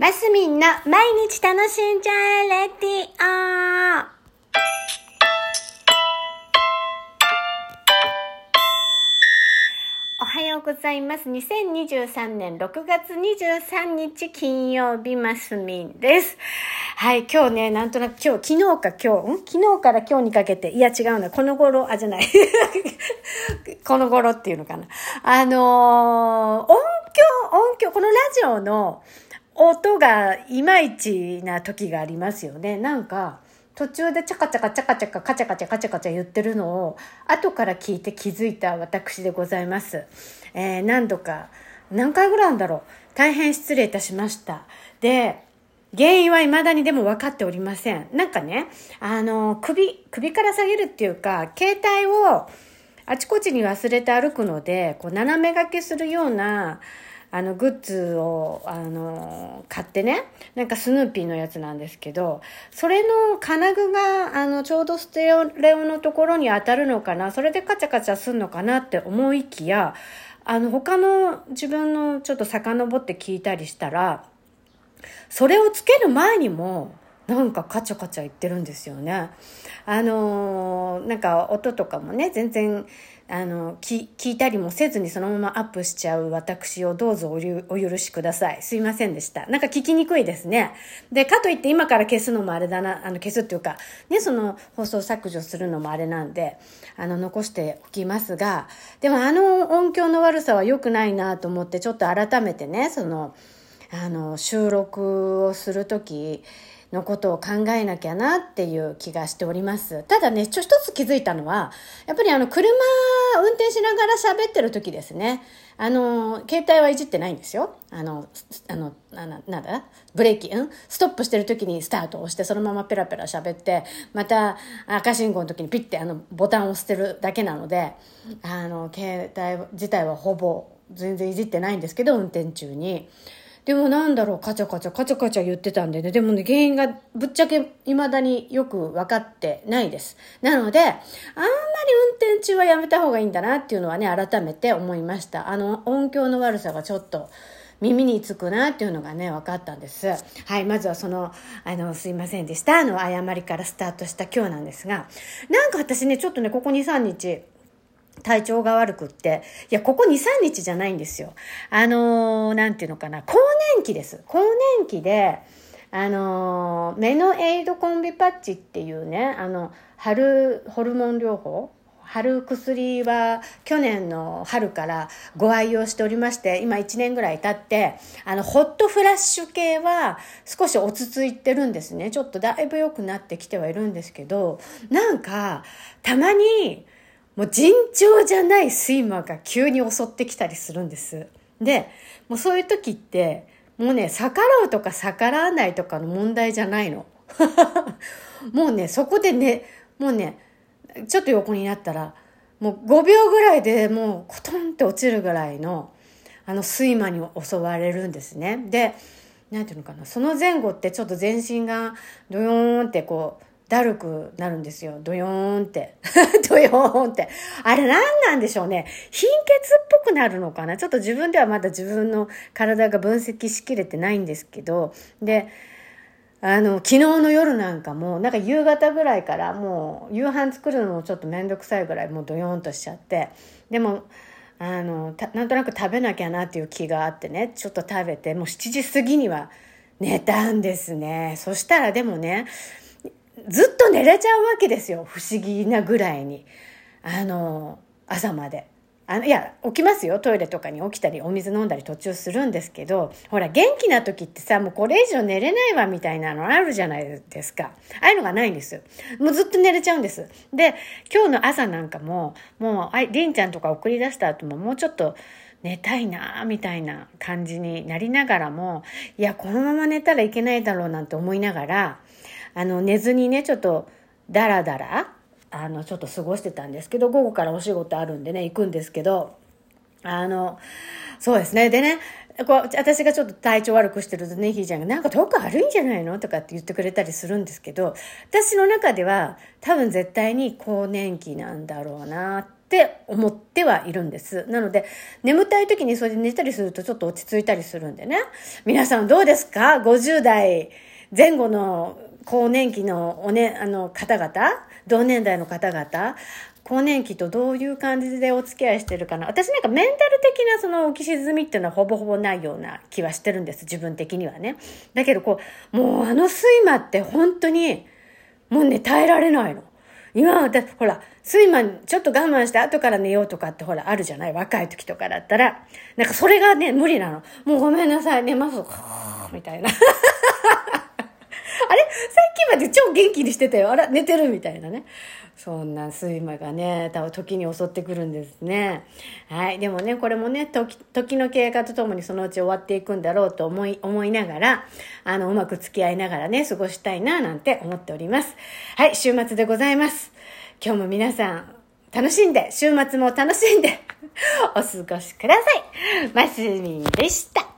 マスミンの毎日楽しんじゃえレディオおはようございます。2023年6月23日金曜日マスミンです。はい、今日ね、なんとなく今日、昨日か今日、ん？昨日から今日にかけて、いや違うな、この頃、あ、じゃない。この頃っていうのかな。あのー音響、音響、このラジオの音がいまいちな時がありますよね。なんか、途中でチャカチャカチャカチャカカチャカチャカチャカチャ言ってるのを後から聞いて気づいた私でございます。えー何度か、何回ぐらいなんだろう。大変失礼いたしました。で、原因は未だにでも分かっておりません。なんかね、あの、首、首から下げるっていうか、携帯をあちこちに忘れて歩くので、こう斜め掛けするような、あの、グッズを、あの、買ってね、なんかスヌーピーのやつなんですけど、それの金具が、あの、ちょうどステレオのところに当たるのかな、それでカチャカチャすんのかなって思いきや、あの、他の自分のちょっと遡って聞いたりしたら、それをつける前にも、なんかカチャカチャ言ってるんですよね。あのーなんか音とかもね、全然、あの、き聞いたりもせずにそのままアップしちゃう私をどうぞおゆお許しください。すいませんでした。なんか聞きにくいですね。で、かといって今から消すのもあれだな、あの消すっていうか、ね、その放送削除するのもあれなんで、あの、残しておきますが、でもあの音響の悪さは良くないなと思って、ちょっと改めてね、その、あの収録をする時のことを考えなきゃなっていう気がしております。ただね、ちょ、一つ気づいたのは、やっぱりあの、車運転しながら喋ってる時ですね。あの、携帯はいじってないんですよ。あの、あの、な、ななんだ？ブレーキ、うん？ストップしてる時にスタートを押して、そのままペラペラ喋って、また赤信号の時にピッてあの、ボタンを押してるだけなので、あの、携帯自体はほぼ全然いじってないんですけど、運転中に。でもなんだろう、カチャカチャ、カチャカチャ言ってたんでね。でもね、原因がぶっちゃけ未だによく分かってないです。なので、あんまり運転中はやめた方がいいんだなっていうのはね、改めて思いました。あの、音響の悪さがちょっと、耳につくなっていうのがね、分かったんです。はい、まずはその、あの、すいませんでした。あの、誤りからスタートした今日なんですが、なんか私ね、ちょっとね、ここ2、3日、体調が悪くって、いや、ここ2、3日じゃないんですよ。あのーなんていうのかな、更年期です。更年期で、あのーメノエイドコンビパッチっていうね、あの、春、ホルモン療法春薬は去年の春からご愛用しておりまして、今1年ぐらい経って、あの、ホットフラッシュ系は少し落ち着いてるんですね。ちょっとだいぶ良くなってきてはいるんですけど、なんか、たまに、もう尋常じゃない睡魔が急に襲ってきたりするんです。で、もうそういう時って、もうね、逆らうとか逆らわないとかの問題じゃないの。もうね、そこでね、もうね、ちょっと横になったら、もう5秒ぐらいでもうコトンって落ちるぐらいの、あの睡魔に襲われるんですね。で、なんていうのかな、その前後ってちょっと全身がドヨーンってこう、だるくなるんですよ。ドヨーンって。ドヨーンって。あれ何なんでしょうね。貧血っぽくなるのかなちょっと自分ではまだ自分の体が分析しきれてないんですけど。で、あの、昨日の夜なんかも、なんか夕方ぐらいからもう夕飯作るのもちょっとめんどくさいぐらいもうドヨーンとしちゃって。でも、あの、なんとなく食べなきゃなっていう気があってね、ちょっと食べて、もう7時過ぎには寝たんですね。そしたらでもね、ずっと寝れちゃうわけですよ。不思議なぐらいに。あの、朝まで。あの、いや、起きますよ。トイレとかに起きたり、お水飲んだり途中するんですけど、ほら、元気な時ってさ、もうこれ以上寝れないわ、みたいなのあるじゃないですか。ああいうのがないんですよ。もうずっと寝れちゃうんです。で、今日の朝なんかも、もう、あ、りんちゃんとか送り出した後も、もうちょっと、寝たいなみたいな感じになりながらも、いや、このまま寝たらいけないだろうなんて思いながら、あの、寝ずにね、ちょっと、だらだら、あの、ちょっと過ごしてたんですけど、午後からお仕事あるんでね、行くんですけど、あの、そうですね。でね、こう、私がちょっと体調悪くしてるとね、ひーちゃんが、なんか遠く悪いんじゃないの？とかって言ってくれたりするんですけど、私の中では、多分絶対に更年期なんだろうなっって思ってはいるんです。なので、眠たい時にそれで寝たりするとちょっと落ち着いたりするんでね。皆さんどうですか ?50 代前後の更年期のおね、あの方々同年代の方々更年期とどういう感じでお付き合いしてるかな。私なんかメンタル的なその浮き沈みっていうのはほぼほぼないような気はしてるんです。自分的にはね。だけどこう、もうあの睡魔って本当に、もうね、耐えられないの。今はだ、ほら、睡魔ちょっと我慢して後から寝ようとかってほら、あるじゃない？若い時とかだったら。なんかそれがね、無理なの。もうごめんなさい、寝ます。みたいな。あれ？さっきまで超元気にしてたよ。あら、寝てるみたいなね。そんな睡魔がね、多分時に襲ってくるんですね。はい。でもね、これもね、時、時の経過とともにそのうち終わっていくんだろうと思い、思いながら、あの、うまく付き合いながらね、過ごしたいな、なんて思っております。はい、週末でございます。今日も皆さん、楽しんで、週末も楽しんで、お過ごしください。マスミンでした。